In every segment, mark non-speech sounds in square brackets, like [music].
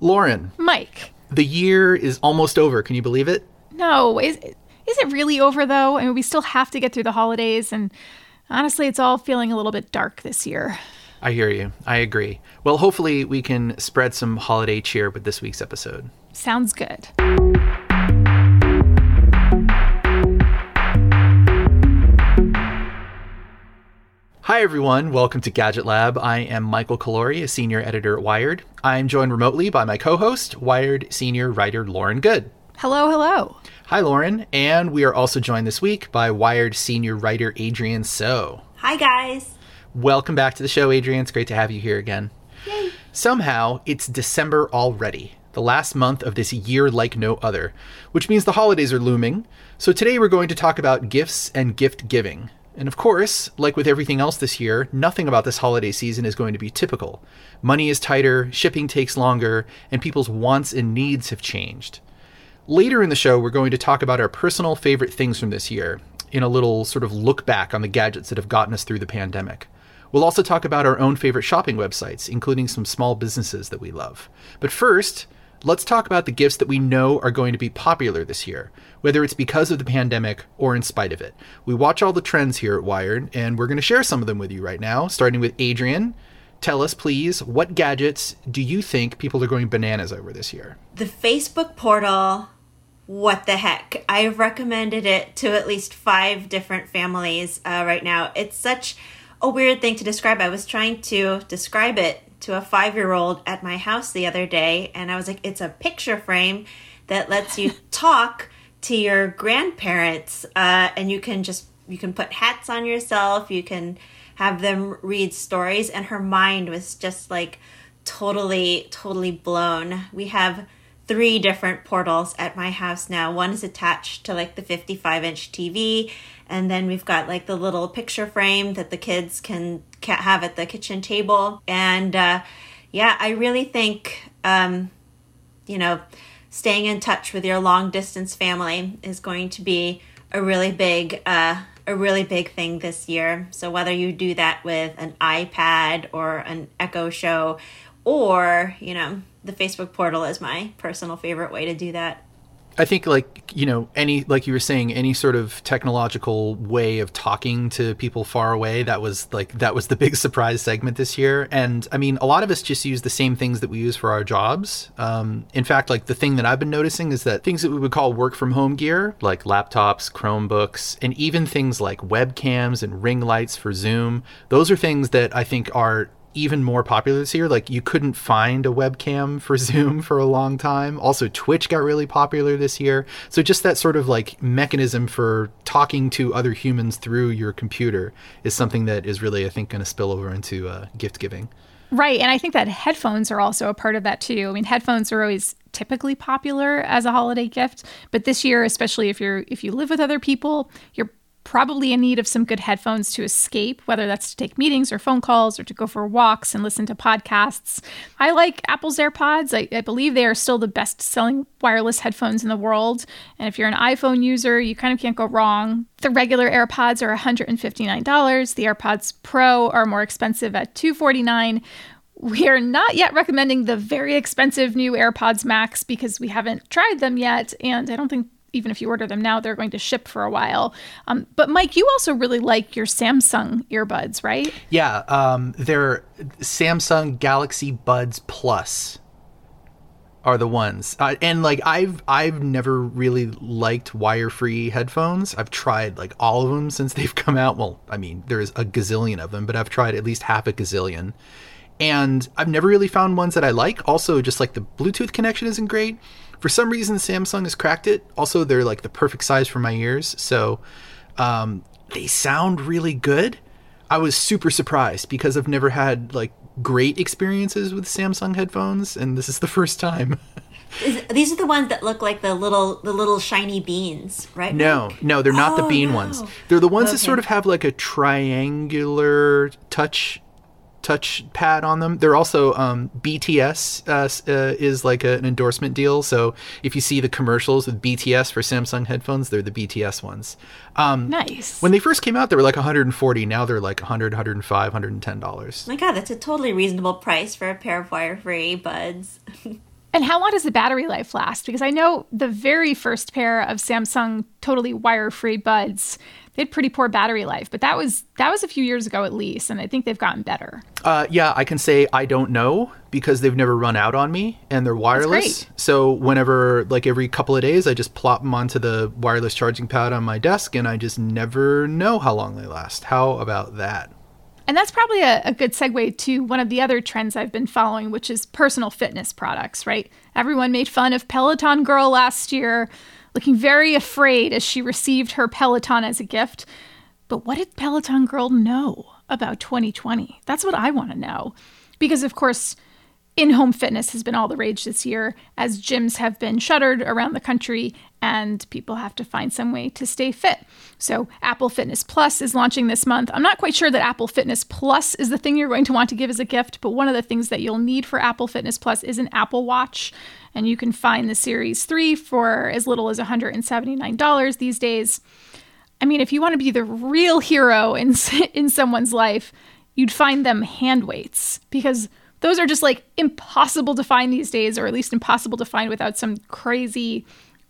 Lauren, Mike. the year is almost over. Can you believe it? No, is is it really over though? I mean, we still have to get through the holidays, and honestly, it's all feeling a little bit dark this year. I hear you. I agree. Well, hopefully, we can spread some holiday cheer with this week's episode. Sounds good. Hi, everyone. Welcome to Gadget Lab. I am Michael Calore, a senior editor at Wired. I'm joined remotely by my co host, Wired senior writer Lauren Goode. Hello, hello. Hi, Lauren. And we are also joined this week by Wired senior writer Adrienne So. Hi, guys. Welcome back to the show, Adrienne. It's great to have you here again. Yay. Somehow, it's December already, the last month of this year like no other, which means the holidays are looming. So today we're going to talk about gifts and gift giving. And of course, like with everything else this year, nothing about this holiday season is going to be typical. Money is tighter, shipping takes longer, and people's wants and needs have changed. Later in the show, we're going to talk about our personal favorite things from this year in a little sort of look back on the gadgets that have gotten us through the pandemic. We'll also talk about our own favorite shopping websites, including some small businesses that we love. But first, let's talk about the gifts that we know are going to be popular this year, whether it's because of the pandemic or in spite of it. We watch all the trends here at Wired, and we're going to share some of them with you right now, starting with Adrienne. Tell us, please, what gadgets do you think people are going bananas over this year? The Facebook portal, what the heck? I've recommended it to at least five different families uh, right now. It's such a weird thing to describe. I was trying to describe it to a five year old at my house the other day, and I was like, it's a picture frame that lets you [laughs] talk to your grandparents, uh, and you can just you can put hats on yourself, you can have them read stories, and her mind was just like totally, totally blown. We have three different portals at my house now. One is attached to like the 55 inch TV, and then we've got like the little picture frame that the kids can, can have at the kitchen table. And uh, yeah, I really think, um, you know, staying in touch with your long distance family is going to be a really big, uh, a really big thing this year. So whether you do that with an iPad or an Echo Show, or you know, the Facebook portal is my personal favorite way to do that. I think like you know any like you were saying any sort of technological way of talking to people far away that was like that was the big [laughs] surprise segment this year and I mean a lot of us just use the same things that we use for our jobs um, in fact like the thing that I've been noticing is that things that we would call work from home gear like laptops Chromebooks and even things like webcams and ring lights for Zoom those are things that I think are even more popular this year. Like you couldn't find a webcam for [laughs] Zoom for a long time. Also, Twitch got really popular this year. So just that sort of like mechanism for talking to other humans through your computer is something that is really, I think, going to spill over into uh, gift giving. Right, and I think that headphones are also a part of that too. I mean, headphones are always typically popular as a holiday gift, but this year, especially if you're if you live with other people, you're probably in need of some good headphones to escape, whether that's to take meetings or phone calls or to go for walks and listen to podcasts. I like Apple's AirPods. I, I, believe they are still the best selling wireless headphones in the world. And if you're an iPhone user, you kind of can't go wrong. The regular AirPods are $159. The AirPods Pro are more expensive at 249. We are not yet recommending the very expensive new AirPods Max because we haven't tried them yet. And I don't think even if you order them now, they're going to ship for a while. Um, but Mike, you also really like your Samsung earbuds, right? Yeah, um, they're Samsung Galaxy Buds Plus are the ones, uh, and like I've I've never really liked wire-free headphones. I've tried like all of them since they've come out. Well, I mean, there's a gazillion of them, but I've tried at least half a gazillion. And I've never really found ones that I like. Also, just like the Bluetooth connection isn't great for some reason Samsung has cracked it. Also, they're like the perfect size for my ears, so um, they sound really good. I was super surprised because I've never had like great experiences with Samsung headphones, and this is the first time. [laughs] Is, these are the ones that look like the little the little shiny beans, right? No, Mike? no, they're not oh, the bean no. ones. They're the ones okay. that sort of have like a triangular touch touch pad on them. They're also um, BTS uh, uh, is like a, an endorsement deal. So if you see the commercials with BTS for Samsung headphones, they're the BTS ones. Um, nice. When they first came out, they were like 140. Now they're like 100, 105, 110 dollars. My God, that's a totally reasonable price for a pair of wire-free buds. and [laughs] And how long does the battery life last? Because I know the very first pair of Samsung totally wire-free buds, they had pretty poor battery life, but that was that was a few years ago at least, and I think they've gotten better. Uh, yeah, I can say I don't know because they've never run out on me and they're wireless. So whenever, like every couple of days, I just plop them onto the wireless charging pad on my desk, and I just never know how long they last. How about that? And that's probably a, a, good segue to one of the other trends I've been following, which is personal fitness products, right? Everyone made fun of Peloton Girl last year, looking very afraid as she received her Peloton as a gift. But what did Peloton Girl know about 2020? That's what I want to know. Because, of course, in home fitness has been all the rage this year as gyms have been shuttered around the country and people have to find some way to stay fit. So, Apple Fitness Plus is launching this month. I'm not quite sure that Apple Fitness Plus is the thing you're going to want to give as a gift, but one of the things that you'll need for Apple Fitness Plus is an Apple Watch. And you can find the Series 3 for as little as $179 these days. I mean, if you want to be the real hero in, [laughs] in someone's life, you'd find them hand weights because those are just like impossible to find these days, or at least impossible to find without some crazy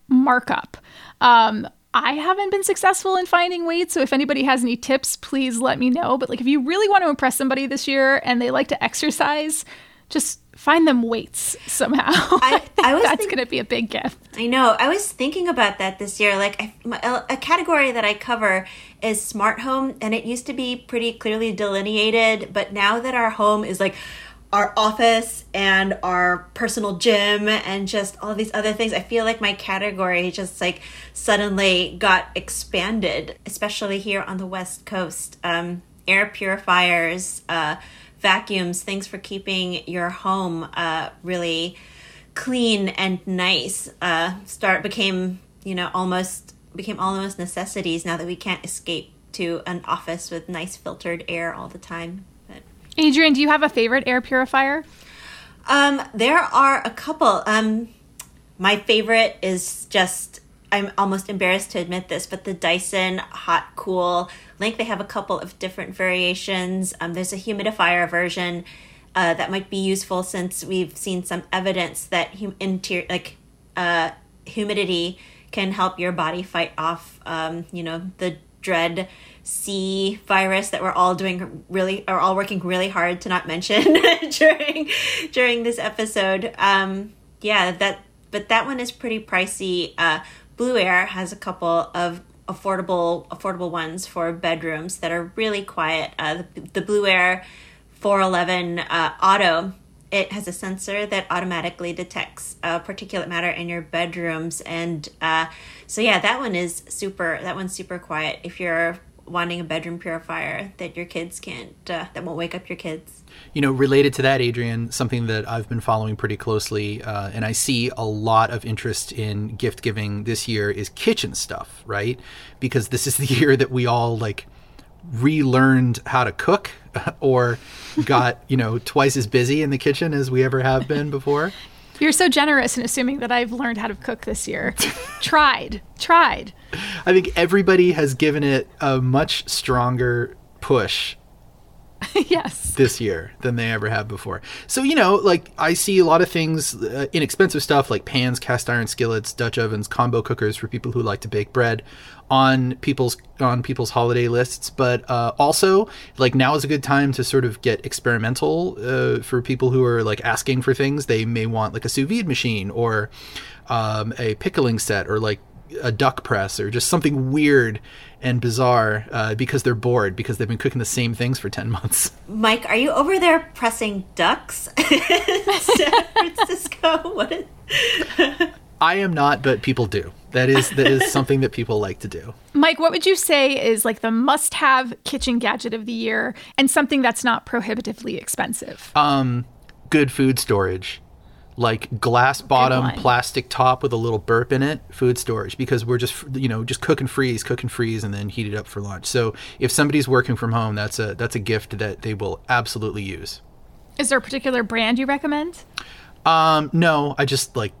markup. Um, I haven't been successful in finding weights, so if anybody has any tips, please let me know. But like, if you really want to impress somebody this year and they like to exercise, just find them weights somehow. [laughs] I, I was that's think- going to be a big gift. I know. I was thinking about that this year. Like a category that I cover is smart home, and it used to be pretty clearly delineated, but now that our home is like our office and our personal gym and just all these other things. I feel like my category just like suddenly got expanded, especially here on the West Coast. Um, air purifiers, uh, vacuums, things for keeping your home uh, really clean and nice. Uh, start became you know almost became almost necessities now that we can't escape to an office with nice filtered air all the time. Adrienne, do you have a favorite air purifier? Um, there are a couple. Um, my favorite is just I'm almost embarrassed to admit this, but the Dyson Hot Cool Link. They have a couple of different variations. Um, there's a humidifier version uh, that might be useful since we've seen some evidence that hum- interior like uh, humidity can help your body fight off, um, you know, the dread C virus that we're all doing really are all working really hard to not mention [laughs] during during this episode. Um, yeah, that but that one is pretty pricey. Uh, Blueair has a couple of affordable affordable ones for bedrooms that are really quiet. Uh, the, the Blueair 411 uh, Auto it has a sensor that automatically detects uh, particulate matter in your bedrooms and uh, so yeah that one is super that one's super quiet if you're wanting a bedroom purifier that your kids can't uh, that won't wake up your kids? You know related to that adrienne something that i've been following pretty closely uh, and i see a lot of interest in gift giving this year is kitchen stuff right? Because this is the [laughs] year that we all like relearned how to cook [laughs] or got you know twice as busy in the kitchen as we ever have been before you're so generous in assuming that I've learned how to cook this year. [laughs] tried, tried. I think everybody has given it a much stronger push [laughs] yes. This year than they ever have before. So, you know, like I see a lot of things, uh, inexpensive stuff like pans, cast iron skillets, Dutch ovens, combo cookers for people who like to bake bread on people's on people's holiday lists, but uh, also like now is a good time to sort of get experimental uh, for people who are like asking for things. They may want like a sous vide machine or um, a pickling set or like a duck press or just something weird and bizarre uh, because they're bored because they've been cooking the same things for 10 months. [laughs] Mike, are you over there pressing ducks [laughs] in San Francisco? What is... I am not, but people do. That is that is [laughs] something that people like to do. Mike, what would you say is like the must-have kitchen gadget of the year and something that's not prohibitively expensive? Um good food storage like glass bottom, plastic top with a little burp in it, food storage because we're just you know just cook and freeze, cook and freeze, and then heat it up for lunch. So if somebody's working from home, that's a that's a gift that they will absolutely use. Is there a particular brand you recommend? Um, no, I just like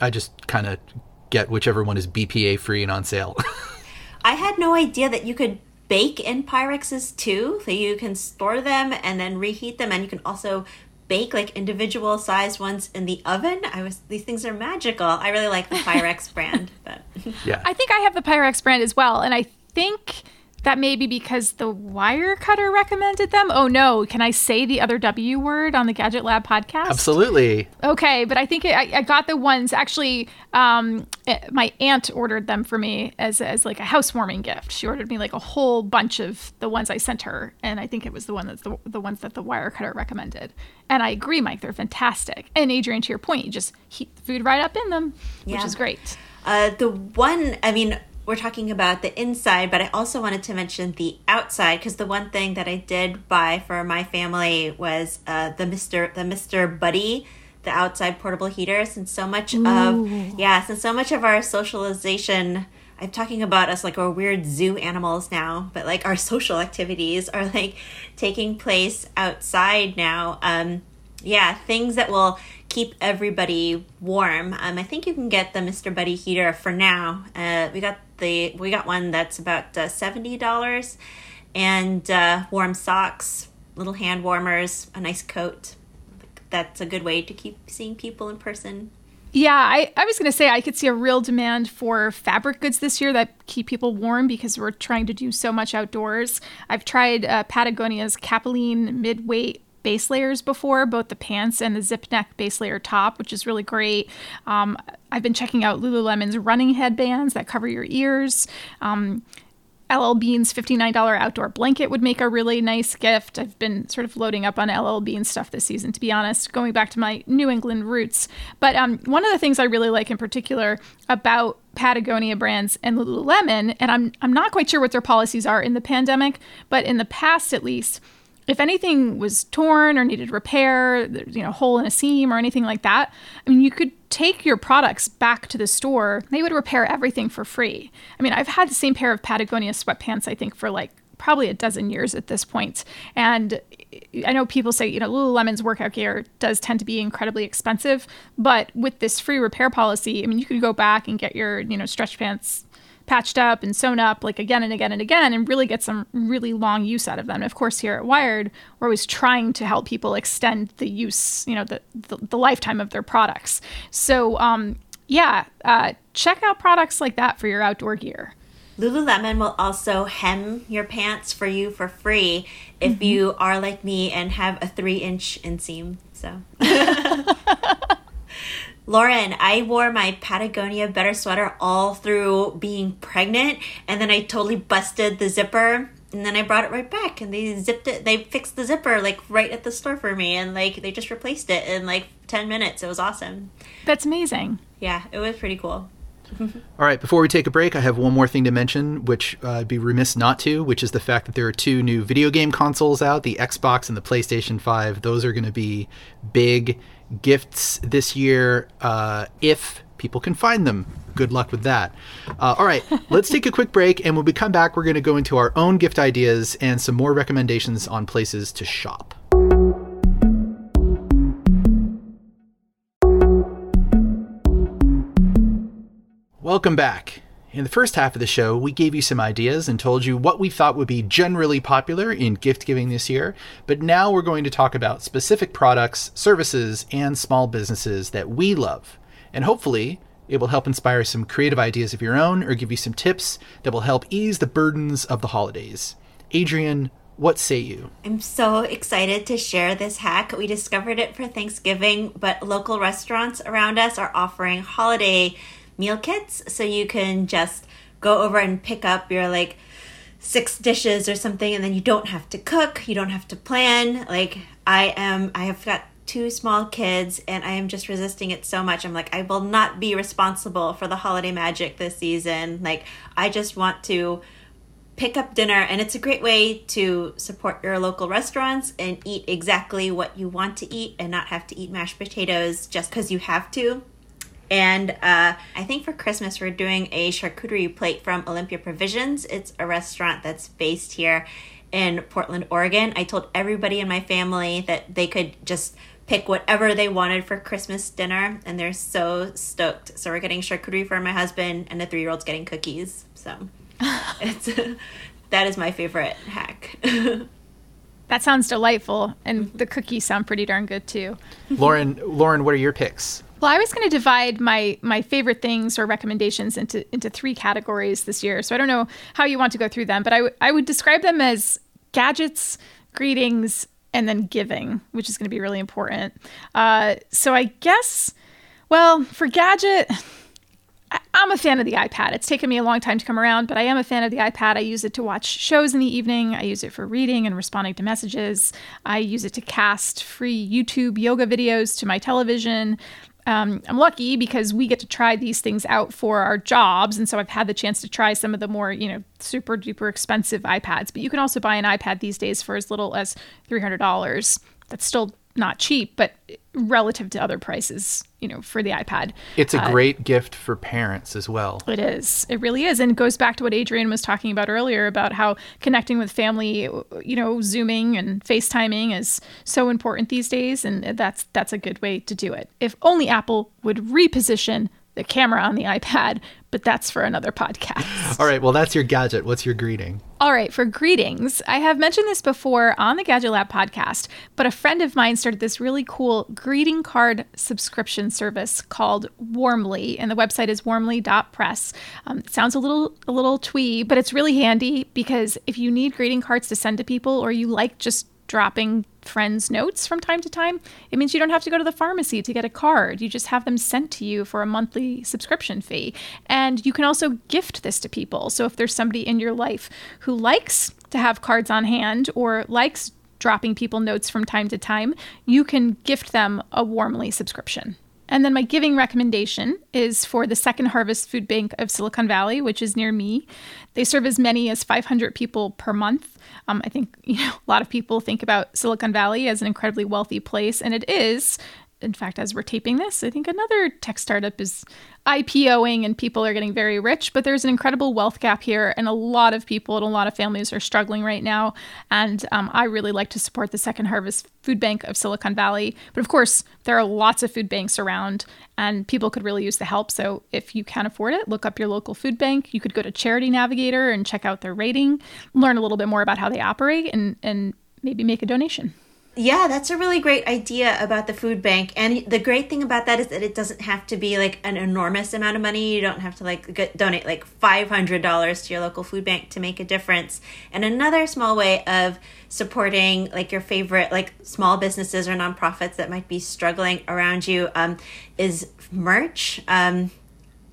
I just kind of get whichever one is BPA free and on sale. [laughs] I had no idea that you could bake in Pyrexes too. So you can store them and then reheat them, and you can also bake like individual sized ones in the oven. I was these things are magical. I really like the Pyrex [laughs] brand, but [laughs] yeah. I think I have the Pyrex brand as well, and I think that may be because the Wirecutter recommended them. Oh no, can I say the other W word on the Gadget Lab podcast? Absolutely. Okay, but I think it, I, I got the ones actually. Um, it, my aunt ordered them for me as as like a housewarming gift. She ordered me like a whole bunch of the ones I sent her, and I think it was the one that's the the ones that the Wirecutter recommended. And I agree, Mike, they're fantastic. And Adrienne, to your point, you just heat the food right up in them, Yeah. which is great. Uh, the one, I mean, we're talking about the inside, but I also wanted to mention the outside because the one thing that I did buy for my family was uh, the Mister the Mister Buddy, the outside portable heater. Since so much of yeah, since so much of our socialization. I'm talking about us like we're weird zoo animals now, but like our [laughs] social activities are like taking place outside now. Um, yeah, things that will keep everybody warm. Um, I think you can get the Mr. Buddy heater for now. Uh, we got the we got one that's about uh, seventy dollars, and uh, warm socks, little hand warmers, a nice coat. That's a good way to keep seeing people in person. Yeah, I, I was going to say I could see a real demand for fabric goods this year that keep people warm because we're trying to do so much outdoors. I've tried uh, Patagonia's Capilene mid-weight base layers before, both the pants and the zip neck base layer top, which is really great. Um, I've been checking out Lululemon's running headbands that cover your ears. Um, LL Bean's $59 outdoor blanket would make a really nice gift. I've been sort of loading up on LL Bean stuff this season, to be honest, going back to my New England roots. But um, one of the things I really like in particular about Patagonia brands and Lululemon, and I'm, I'm not quite sure what their policies are in the pandemic, but in the past at least, if anything was torn or needed repair, you know, hole in a seam or anything like that, I mean, you could take your products back to the store. They would repair everything for free. I mean, I've had the same pair of Patagonia sweatpants, I think, for like probably a dozen years at this point. And I know people say, you know, Lululemon's workout gear does tend to be incredibly expensive, but with this free repair policy, I mean, you could go back and get your, you know, stretch pants patched up and sewn up like again and again and again and really get some really long use out of them. And of course, here at Wired, we're always trying to help people extend the use, you know, the, the, the lifetime of their products. So, um, yeah, uh, check out products like that for your outdoor gear. Lululemon will also hem your pants for you for free if Mm-hmm. you are like me and have a three inch inseam. So. [laughs] [laughs] Lauren, I wore my Patagonia Better sweater all through being pregnant, and then I totally busted the zipper, and then I brought it right back, and they zipped it. They fixed the zipper like right at the store for me, and like they just replaced it in like ten minutes. It was awesome. That's amazing. Yeah, it was pretty cool. [laughs] All right, before we take a break, I have one more thing to mention, which uh, I'd be remiss not to, which is the fact that there are two new video game consoles out the Xbox and the PlayStation 5. Those are going to be big gifts this year uh, if people can find them. Good luck with that. Uh, all right, [laughs] let's take a quick break, and when we come back, we're going to go into our own gift ideas and some more recommendations on places to shop. Welcome back. In the first half of the show, we gave you some ideas and told you what we thought would be generally popular in gift giving this year, but now we're going to talk about specific products, services, and small businesses that we love. And hopefully, it will help inspire some creative ideas of your own or give you some tips that will help ease the burdens of the holidays. Adrienne, what say you? I'm so excited to share this hack. We discovered it for Thanksgiving, but local restaurants around us are offering holiday meal kits. So you can just go over and pick up your like six dishes or something, and then you don't have to cook, you don't have to plan. Like, I am, I have got two small kids and I am just resisting it so much. I'm like, I will not be responsible for the holiday magic this season. Like, I just want to pick up dinner and it's a great way to support your local restaurants and eat exactly what you want to eat and not have to eat mashed potatoes just because you have to and uh, i think for christmas we're doing a charcuterie plate from olympia provisions it's a restaurant that's based here in portland oregon i told everybody in my family that they could just pick whatever they wanted for christmas dinner and they're so stoked so we're getting charcuterie for my husband and the three-year-old's getting cookies so [laughs] it's [laughs] that is my favorite hack. [laughs] That sounds delightful, and the cookies sound pretty darn good too. Lauren, Lauren, what are your picks? Well, I was going to divide my my favorite things or recommendations into into three categories this year. So I don't know how you want to go through them, but I, w- I would describe them as gadgets, greetings, and then giving, which is going to be really important. Uh, so I guess, well, for gadget, I'm a fan of the iPad. It's taken me a long time to come around, but I am a fan of the iPad. I use it to watch shows in the evening. I use it for reading and responding to messages. I use it to cast free YouTube yoga videos to my television. Um, I'm lucky because we get to try these things out for our jobs, and so I've had the chance to try some of the more, you know, super duper expensive iPads. But you can also buy an iPad these days for as little as three hundred dollars. That's still not cheap, but relative to other prices, you know, for the iPad. It's a Uh, great gift for parents as well. It is. It really is. And it goes back to what Adrienne was talking about earlier about how connecting with family, you know, Zooming and FaceTiming is so important these days. And that's that's a good way to do it. If only Apple would reposition the camera on the iPad, but that's for another podcast. All right, well, that's your gadget. What's your greeting? All right, for greetings, I have mentioned this before on the Gadget Lab podcast, but a friend of mine started this really cool greeting card subscription service called Warmly, and the website is warmly.press. Um, sounds a little a little twee, but it's really handy because if you need greeting cards to send to people, or you like just dropping friends notes from time to time it means you don't have to go to the pharmacy to get a card. You just have them sent to you for a monthly subscription fee. And you can also gift this to people. So if there's somebody in your life who likes to have cards on hand or likes dropping people notes from time to time you can gift them a warmly subscription and then my giving recommendation is for the Second Harvest Food Bank of Silicon Valley, which is near me. They serve as many as 500 people per month. Um, I think [laughs] you know a lot of people think about Silicon Valley as an incredibly wealthy place, and it is. In fact, as we're taping this, I think another tech startup is IPOing and people are getting very rich, but there's an incredible wealth gap here, and a lot of people and a lot of families are struggling right now. And um, I really like to support the Second Harvest Food Bank of Silicon Valley. But of course, there are lots of food banks around, and people could really use the help. So if you can afford it, look up your local food bank. You could go to Charity Navigator and check out their rating, learn a little bit more about how they operate, and, and maybe make a donation. Yeah, that's a really great idea about the food bank. And the great thing about that is that it doesn't have to be like an enormous amount of money. You don't have to like get, donate like $500 to your local food bank to make a difference. And another small way of supporting like your favorite like small businesses or nonprofits that might be struggling around you um, is merch. Um,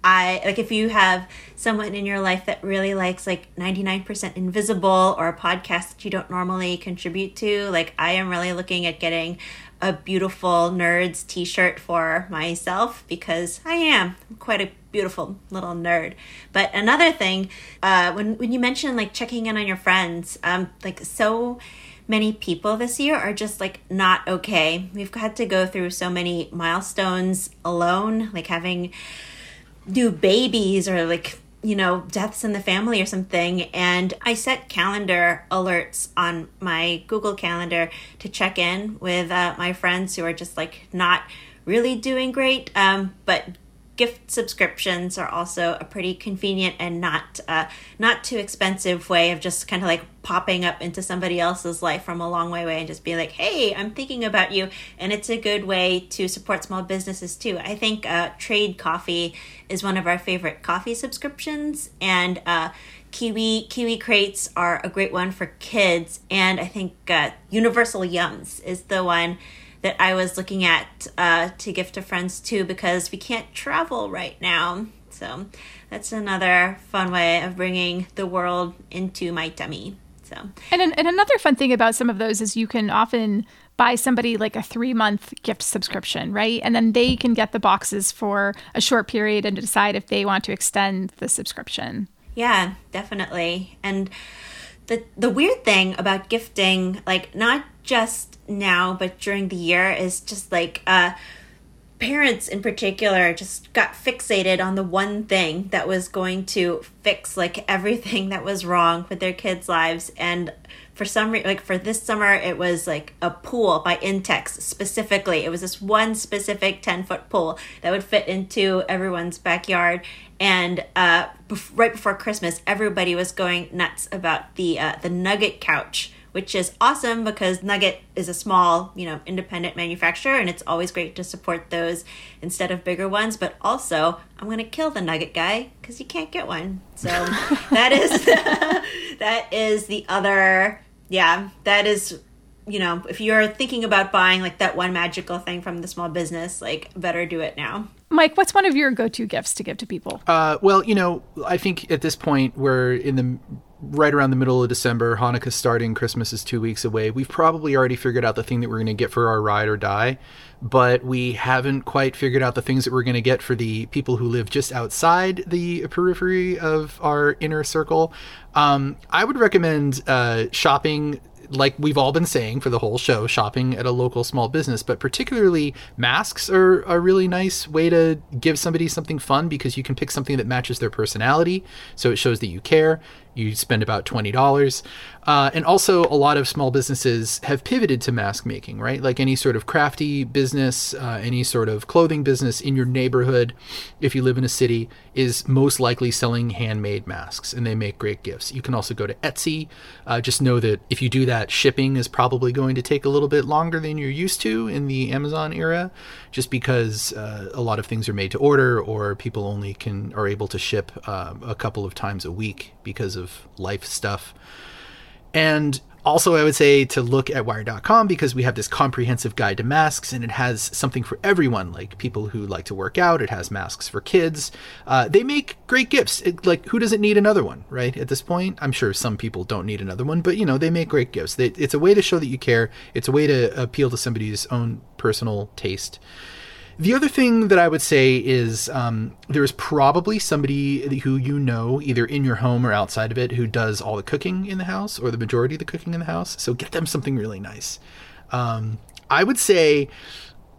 I like if you have someone in your life that really likes like 99% invisible or a podcast that you don't normally contribute to, like I am really looking at getting a beautiful nerds t-shirt for myself because I am quite a beautiful little nerd. But another thing, uh, when when you mentioned like checking in on your friends, um, like so many people this year are just like not okay. We've had to go through so many milestones alone, like having new babies or like you know deaths in the family or something. And i set calendar alerts on my google calendar to check in with uh, my friends who are just like not really doing great. Um, but gift subscriptions are also a pretty convenient and not uh, not too expensive way of just kind of like popping up into somebody else's life from a long way away and just being like hey i'm thinking about you. And it's a good way to support small businesses too. I think uh, trade coffee is one of our favorite coffee subscriptions and uh, kiwi kiwi crates are a great one for kids. And i think uh, universal yums is the one that I was looking at uh, to gift to friends too because we can't travel right now. So that's another fun way of bringing the world into my tummy. So And, and another fun thing about some of those is you can often buy somebody like a three month gift subscription, right? And then they can get the boxes for a short period and decide if they want to extend the subscription. yeah, definitely. And the the weird thing about gifting, like not just now but during the year, is just like uh parents in particular just got fixated on the one thing that was going to fix like [laughs] everything that was wrong with their kids' lives. And for some reason like for this summer it was like a pool by intex specifically. It was this one specific 10 foot pool that would fit into everyone's backyard. And uh, right before christmas everybody was going nuts about the uh, the nugget couch which is awesome because Nugget is a small, you know, independent manufacturer and it's always great to support those instead of bigger ones. But also, I'm going to kill the Nugget guy because you can't get one. So [laughs] that is [laughs] that is the other yeah, that is you know, if you're thinking about buying like that one magical thing from the small business, like better do it now. Mike, what's one of your go-to gifts to give to people? Uh, well, you know, I think at this point we're in the right around the middle of December. Hanukkah's starting. Christmas is two weeks away. We've probably already figured out the thing that we're going to get for our ride or die, but we haven't quite figured out the things that we're going to get for the people who live just outside the periphery of our inner circle. Um, I would recommend uh, shopping like we've all been saying for the whole show, shopping at a local small business, but particularly masks are a really nice way to give somebody something fun because you can pick something that matches their personality. So it shows that you care you spend about $20. Uh, and also, a lot of small businesses have pivoted to mask making, right? Like any sort of crafty business, uh, any sort of clothing business in your neighborhood, if you live in a city, is most likely selling handmade masks and they make great gifts. You can also go to Etsy. Uh, just know that if you do that, shipping is probably going to take a little bit longer than you're used to in the Amazon era, just because uh, a lot of things are made to order or people only can are able to ship uh, a couple of times a week because of of life stuff. And also, I would say to look at wired.com because we have this comprehensive guide to masks and it has something for everyone, like people who like to work out. It has masks for kids. Uh, they make great gifts. It, like, who doesn't need another one, right? At this point, I'm sure some people don't need another one, but you know, they make great gifts. They, it's a way to show that you care, it's a way to appeal to somebody's own personal taste. The other thing that I would say is um, there's probably somebody who you know, either in your home or outside of it, who does all the cooking in the house or the majority of the cooking in the house. So get them something really nice. Um, I would say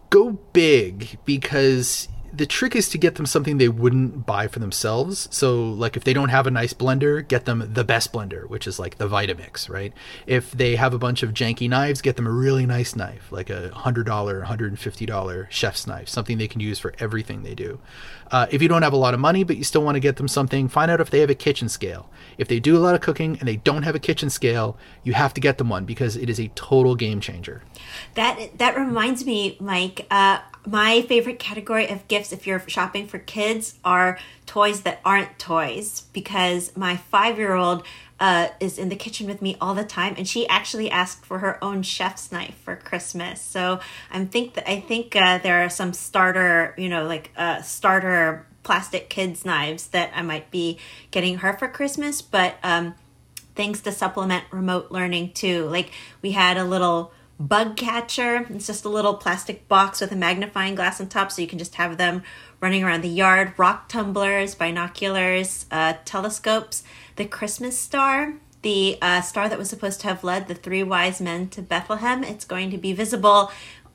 go big because the trick is to get them something they wouldn't buy for themselves. So, like, if they don't have a nice blender, get them the best blender, which is like the Vitamix, right? If they have a bunch of janky knives, get them a really nice knife, like a $100, $150 chef's knife, something they can use for everything they do. Uh, if you don't have a lot of money, but you still want to get them something, find out if they have a kitchen scale. If they do a lot of cooking and they don't have a kitchen scale, you have to get them one because it is a total game changer. That that reminds me, Mike. Uh, my favorite category of gifts, if you're shopping for kids, are toys that aren't toys because my five year old uh, is in the kitchen with me all the time, and she actually asked for her own chef's knife for Christmas. So I'm think that I think uh, there are some starter, you know, like uh, starter plastic kids knives that I might be getting her for Christmas, but um, things to supplement remote learning too. Like we had a little bug catcher. It's just a little plastic box with a magnifying glass on top, so you can just have them running around the yard. Rock tumblers, binoculars, uh, telescopes the Christmas star, the uh, star that was supposed to have led the three wise men to Bethlehem. It's going to be visible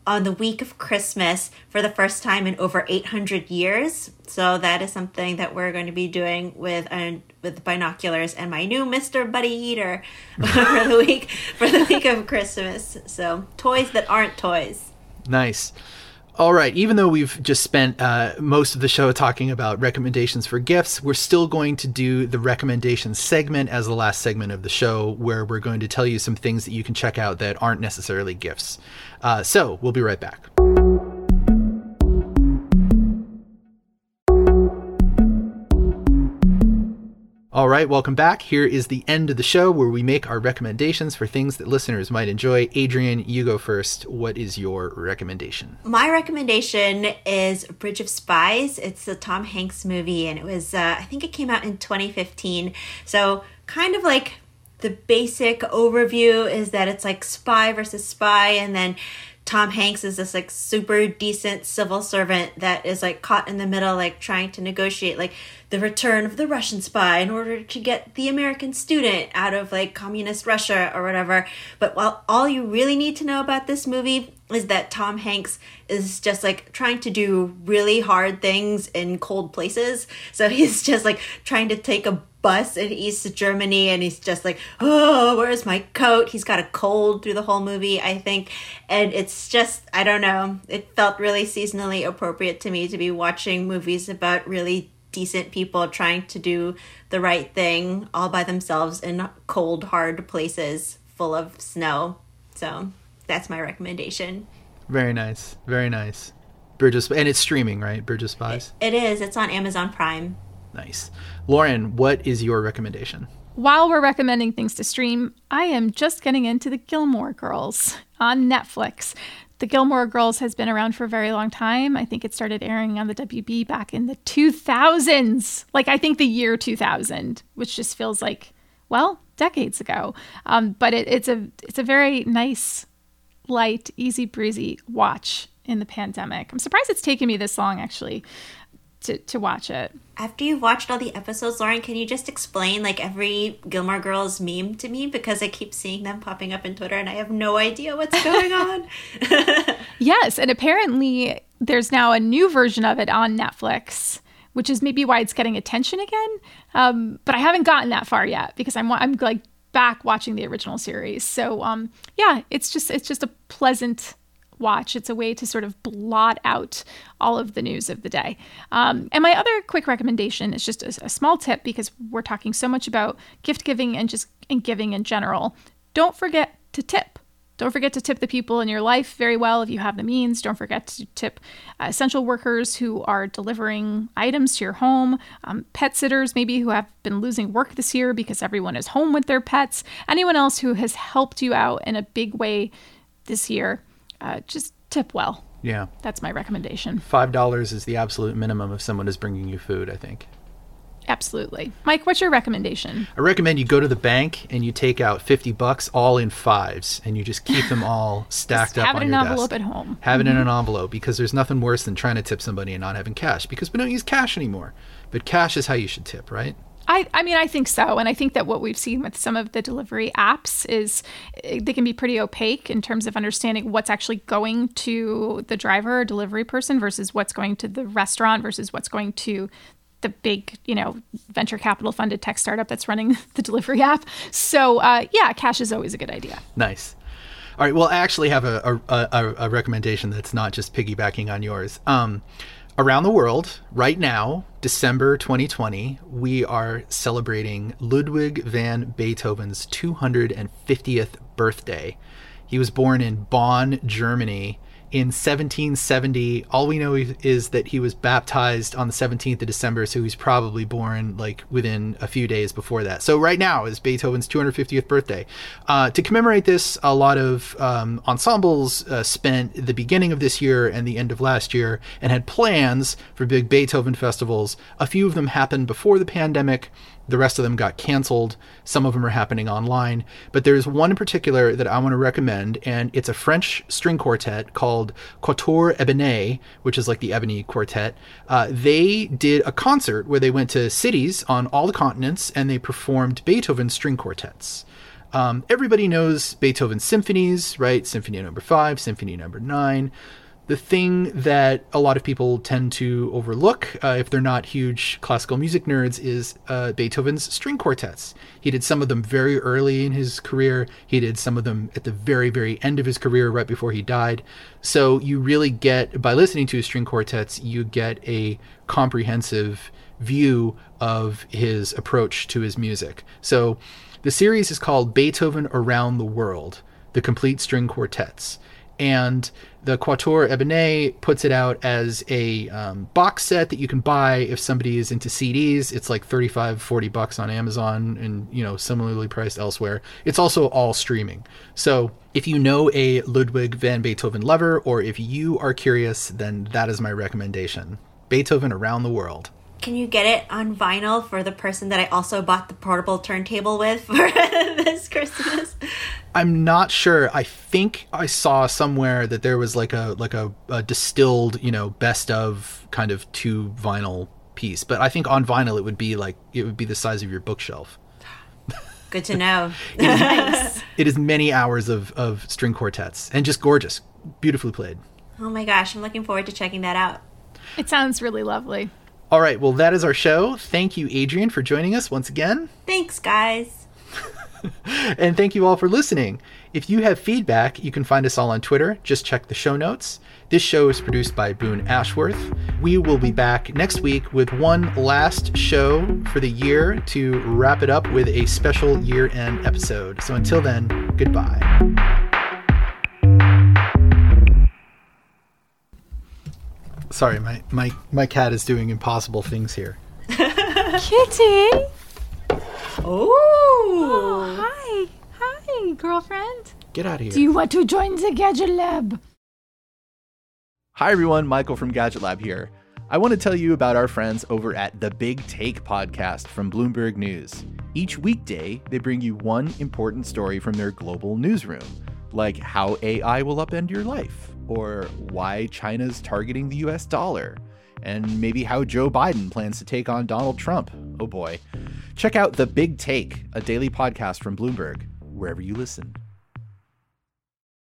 on the week of Christmas for the first time in over 800 years. So that is something that we're going to be doing with uh, with binoculars and my new Mr. Buddy Eater [laughs] for the week for the week of Christmas. So toys that aren't toys. Nice. All right, even though we've just spent uh, most of the show talking about recommendations for gifts, we're still going to do the recommendations segment as the last segment of the show, where we're going to tell you some things that you can check out that aren't necessarily gifts. Uh, so we'll be right back. All right, welcome back. Here is the end of the show where we make our recommendations for things that listeners might enjoy. Adrienne, you go first. What is your recommendation? My recommendation is Bridge of Spies. It's a Tom Hanks movie, and it was, uh, I think it came out in 2015. So, kind of like the basic overview is that it's like spy versus spy, and then Tom Hanks is this like super decent civil servant that is like caught in the middle, like trying to negotiate like the return of the Russian spy in order to get the American student out of like communist Russia or whatever. But while all you really need to know about this movie is that Tom Hanks is just like trying to do really hard things in cold places. So [laughs] he's just like trying to take a bus in East Germany and he's just like, oh, where's my coat? He's got a cold through the whole movie, I think. And it's just, I don't know, it felt really seasonally appropriate to me to be watching movies about really decent people trying to do the right thing all by themselves in cold, hard places full of snow. So that's my recommendation. Very nice. Very nice. Bridge of Spies. And it's streaming, right? Of Spies? It is. It's on Amazon Prime. Nice. Lauren, what is your recommendation? While we're recommending things to stream, I am just getting into the Gilmore Girls on Netflix. The Gilmore Girls has been around for a very long time. I think it started airing on the WB back in the 2000s. Like, I think the year 2000, which just feels like, well, decades ago. Um, but it, it's a it's a very nice, light, easy breezy watch in the pandemic. I'm surprised it's taken me this long actually to, to watch it. After you've watched all the episodes, Lauren, can you just explain like every Gilmore Girls meme to me? Because I keep seeing them popping up in Twitter and I have no idea what's going on. [laughs] [laughs] yes, and apparently there's now a new version of it on Netflix, which is maybe why it's getting attention again. Um, but I haven't gotten that far yet because I'm I'm like back watching the original series. So um, yeah, it's just it's just a pleasant watch. It's a way to sort of blot out all of the news of the day. Um, and my other quick recommendation is just a, a small tip because we're talking so much about gift giving and just and giving in general. Don't forget to tip. Don't forget to tip the people in your life very well if you have the means. Don't forget to tip uh, essential workers who are delivering items to your home, um, pet sitters maybe who have been losing work this year because everyone is home with their pets, anyone else who has helped you out in a big way this year uh, just tip well. Yeah. That's my recommendation. $5 is the absolute minimum if someone is bringing you food, I think. Absolutely. Mike, what's your recommendation? I recommend you go to the bank and you take out 50 bucks all in fives and you just keep them all [laughs] stacked up have on it in your an envelope at home. Have it in an envelope because there's nothing worse than trying to tip somebody and not having cash because we don't use cash anymore. But cash is how you should tip, right? I, I mean, I think so. And I think that what we've seen with some of the delivery apps is eh, they can be pretty opaque in terms of understanding what's actually going to the driver or delivery person versus what's going to the restaurant versus what's going to the big, you know, venture capital funded tech startup that's running [laughs] the delivery app. So, uh, yeah, cash is always a good idea. Nice. All right. Well, I actually have a, a, a, a recommendation that's not just piggybacking on yours. Um, around the world, right now, December 2020, we are celebrating Ludwig van Beethoven's 250th birthday. He was born in Bonn, Germany in 1770. All we know is that he was baptized on the 17th of December, so he's probably born like within a few days before that. So right now is Beethoven's 250th birthday. Uh, to commemorate this, a lot of um, ensembles uh, spent the beginning of this year and the end of last year and had plans for big Beethoven festivals. A few of them happened before the pandemic. The rest of them got canceled. Some of them are happening online. But there's one in particular that I want to recommend, and it's a French string quartet called Quatuor Ebene, which is like the Ebony Quartet. Uh, they did a concert where they went to cities on all the continents and they performed Beethoven string quartets. Um, everybody knows Beethoven's symphonies, right? Symphony number five, Symphony number nine the thing that a lot of people tend to overlook, uh, if they're not huge classical music nerds, is uh, Beethoven's string quartets. He did some of them very early in his career. He did some of them at the very, very end of his career, right before he died. So you really get, by listening to his string quartets, you get a comprehensive view of his approach to his music. So the series is called Beethoven Around the World, the complete string quartets and the Quatuor Ebene puts it out as a um, box set that you can buy if somebody is into CDs. It's like 35, 40 bucks on Amazon and, you know, similarly priced elsewhere. It's also all streaming. So if you know a Ludwig van Beethoven lover or if you are curious, then that is my recommendation. Beethoven Around the World. Can you get it on vinyl for the person that I also bought the portable turntable with [laughs] for this Christmas? I'm not sure. I think I saw somewhere that there was like a like a, a, distilled, you know, best of kind of two vinyl piece. But I think on vinyl it would be like it would be the size of your bookshelf. Good to know. [laughs] it, is, nice. it is many hours of, of string quartets and just gorgeous, beautifully played. Oh my gosh, I'm looking forward to checking that out. It sounds really lovely. All right, well, that is our show. Thank you, Adrienne, for joining us once again. Thanks, guys. [laughs] and thank you all for listening. If you have feedback, you can find us all on Twitter. Just check the show notes. This show is produced by Boone Ashworth. We will be back next week with one last show for the year to wrap it up with a special year end episode. So until then, goodbye. Sorry, my, my, my cat is doing impossible things here. [laughs] Kitty! Oh, oh. Hi. Hi, girlfriend. Get out of here. Do you want to join the Gadget Lab? Hi, everyone. Michael from Gadget Lab here. I want to tell you about our friends over at the Big Take podcast from Bloomberg News. Each weekday, they bring you one important story from their global newsroom, like how AI will upend your life, or why China's targeting the US dollar, and maybe how Joe Biden plans to take on Donald Trump. Oh boy. Check out The Big Take, a daily podcast from Bloomberg, wherever you listen.